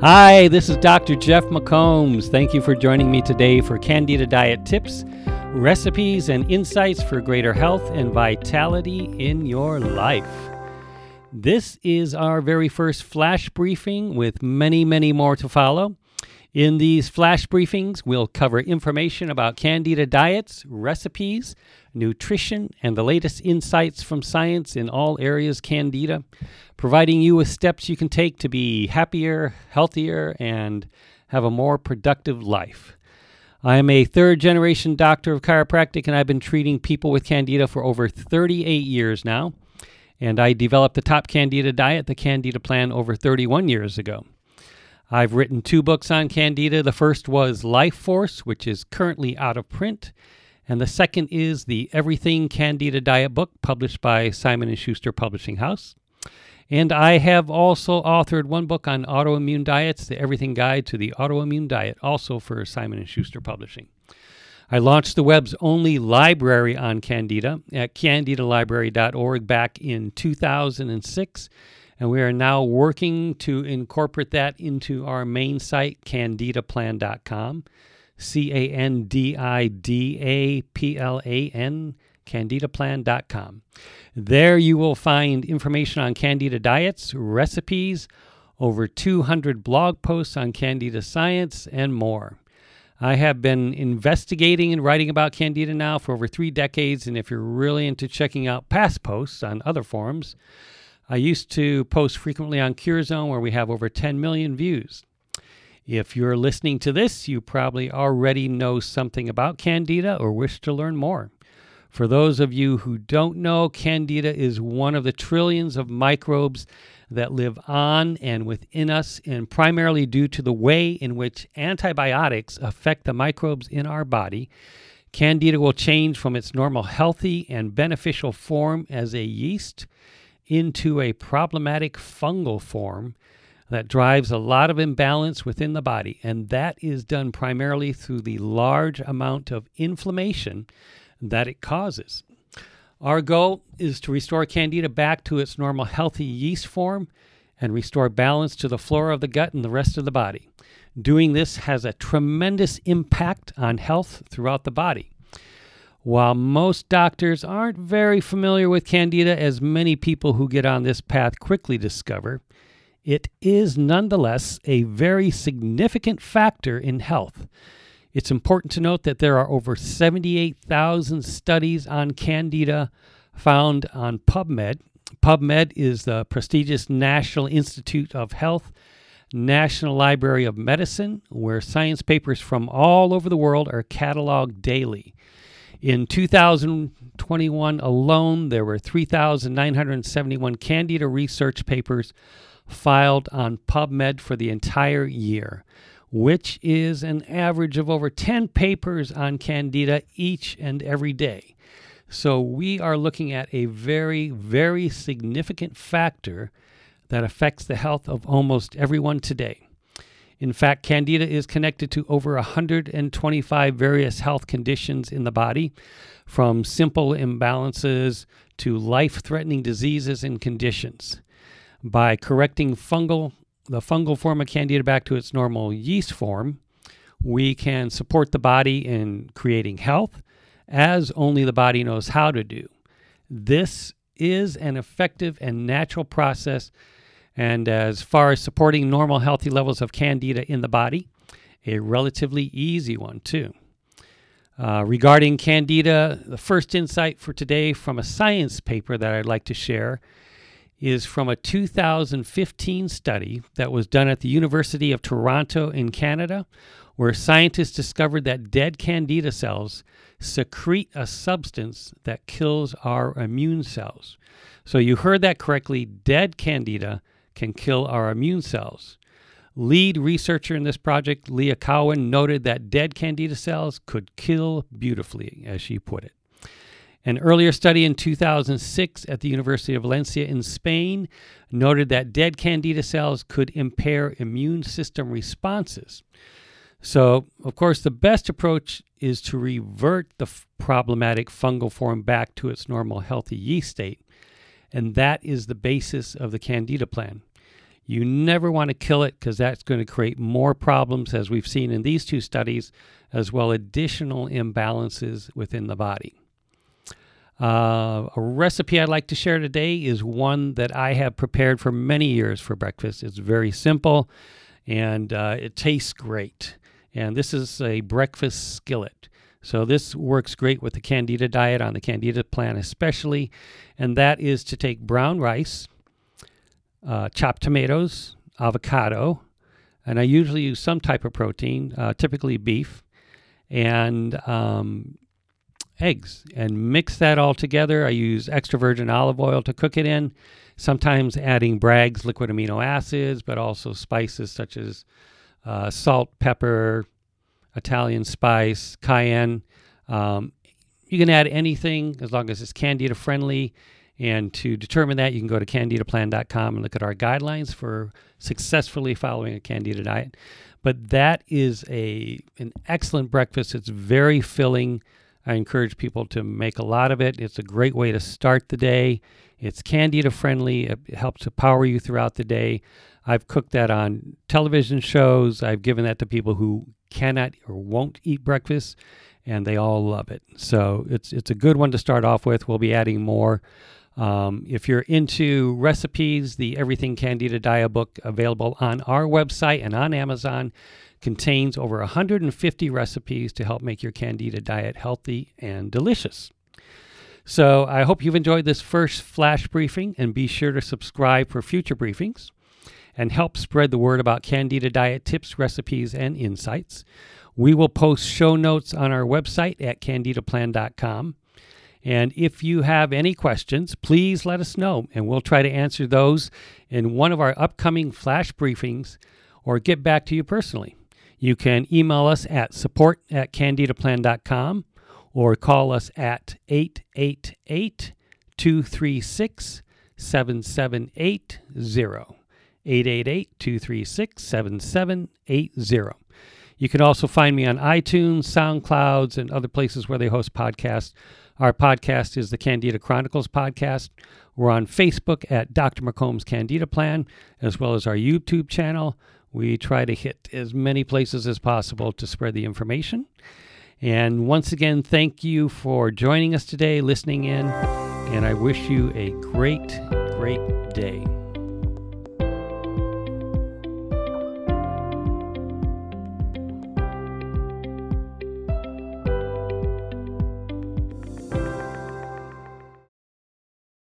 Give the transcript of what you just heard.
Hi, this is Dr. Jeff McCombs. Thank you for joining me today for Candida Diet tips, recipes, and insights for greater health and vitality in your life. This is our very first flash briefing with many, many more to follow. In these flash briefings, we'll cover information about Candida diets, recipes, nutrition, and the latest insights from science in all areas Candida, providing you with steps you can take to be happier, healthier, and have a more productive life. I am a third generation doctor of chiropractic, and I've been treating people with Candida for over 38 years now. And I developed the top Candida diet, the Candida plan, over 31 years ago. I've written two books on Candida. The first was Life Force, which is currently out of print, and the second is the Everything Candida Diet book, published by Simon & Schuster Publishing House. And I have also authored one book on autoimmune diets, The Everything Guide to the Autoimmune Diet, also for Simon & Schuster Publishing. I launched the web's only library on Candida at candidalibrary.org back in 2006, and we are now working to incorporate that into our main site, candidaplan.com. C A N D I D A P L A N, candidaplan.com. There you will find information on Candida diets, recipes, over 200 blog posts on Candida science, and more. I have been investigating and writing about Candida now for over three decades, and if you're really into checking out past posts on other forums, I used to post frequently on CureZone where we have over 10 million views. If you're listening to this, you probably already know something about Candida or wish to learn more. For those of you who don't know, Candida is one of the trillions of microbes that live on and within us, and primarily due to the way in which antibiotics affect the microbes in our body. Candida will change from its normal healthy and beneficial form as a yeast into a problematic fungal form that drives a lot of imbalance within the body, and that is done primarily through the large amount of inflammation that it causes. Our goal is to restore Candida back to its normal healthy yeast form and restore balance to the flora of the gut and the rest of the body. Doing this has a tremendous impact on health throughout the body. While most doctors aren't very familiar with Candida, as many people who get on this path quickly discover, it is nonetheless a very significant factor in health. It's important to note that there are over 78,000 studies on Candida found on PubMed. PubMed is the prestigious National Institute of Health, National Library of Medicine, where science papers from all over the world are cataloged daily. In 2021 alone, there were 3,971 Candida research papers filed on PubMed for the entire year, which is an average of over 10 papers on Candida each and every day. So we are looking at a very, very significant factor that affects the health of almost everyone today. In fact, Candida is connected to over 125 various health conditions in the body, from simple imbalances to life threatening diseases and conditions by correcting fungal the fungal form of candida back to its normal yeast form, we can support the body in creating health as only the body knows how to do. This is an effective and natural process, and as far as supporting normal healthy levels of candida in the body, a relatively easy one too. Uh, regarding candida, the first insight for today from a science paper that I'd like to share is from a 2015 study that was done at the University of Toronto in Canada, where scientists discovered that dead candida cells secrete a substance that kills our immune cells. So you heard that correctly dead candida can kill our immune cells. Lead researcher in this project, Leah Cowen, noted that dead candida cells could kill beautifully, as she put it. An earlier study in 2006 at the University of Valencia in Spain noted that dead candida cells could impair immune system responses. So, of course, the best approach is to revert the f- problematic fungal form back to its normal healthy yeast state, and that is the basis of the Candida plan. You never want to kill it because that's going to create more problems, as we've seen in these two studies, as well additional imbalances within the body. Uh, a recipe I'd like to share today is one that I have prepared for many years for breakfast. It's very simple and uh, it tastes great. And this is a breakfast skillet. So this works great with the Candida diet on the Candida plan, especially. And that is to take brown rice, uh, chopped tomatoes, avocado, and I usually use some type of protein, uh, typically beef, and um, eggs and mix that all together. I use extra virgin olive oil to cook it in, sometimes adding Bragg's liquid amino acids, but also spices such as uh, salt, pepper, Italian spice, cayenne. Um, you can add anything as long as it's candida friendly. And to determine that, you can go to candidaplan.com and look at our guidelines for successfully following a candida diet. But that is a an excellent breakfast. It's very filling. I encourage people to make a lot of it. It's a great way to start the day. It's candida friendly. It helps to power you throughout the day. I've cooked that on television shows. I've given that to people who cannot or won't eat breakfast, and they all love it. So it's it's a good one to start off with. We'll be adding more. Um, if you're into recipes, the Everything Candida Diet book available on our website and on Amazon contains over 150 recipes to help make your Candida diet healthy and delicious. So I hope you've enjoyed this first flash briefing and be sure to subscribe for future briefings and help spread the word about Candida diet tips, recipes, and insights. We will post show notes on our website at candidaplan.com. And if you have any questions, please let us know, and we'll try to answer those in one of our upcoming flash briefings or get back to you personally. You can email us at support at candidaplan.com or call us at 888 236 7780. 888 236 7780. You can also find me on iTunes, SoundClouds, and other places where they host podcasts. Our podcast is the Candida Chronicles podcast. We're on Facebook at Dr. McCombs Candida Plan, as well as our YouTube channel. We try to hit as many places as possible to spread the information. And once again, thank you for joining us today, listening in, and I wish you a great, great day.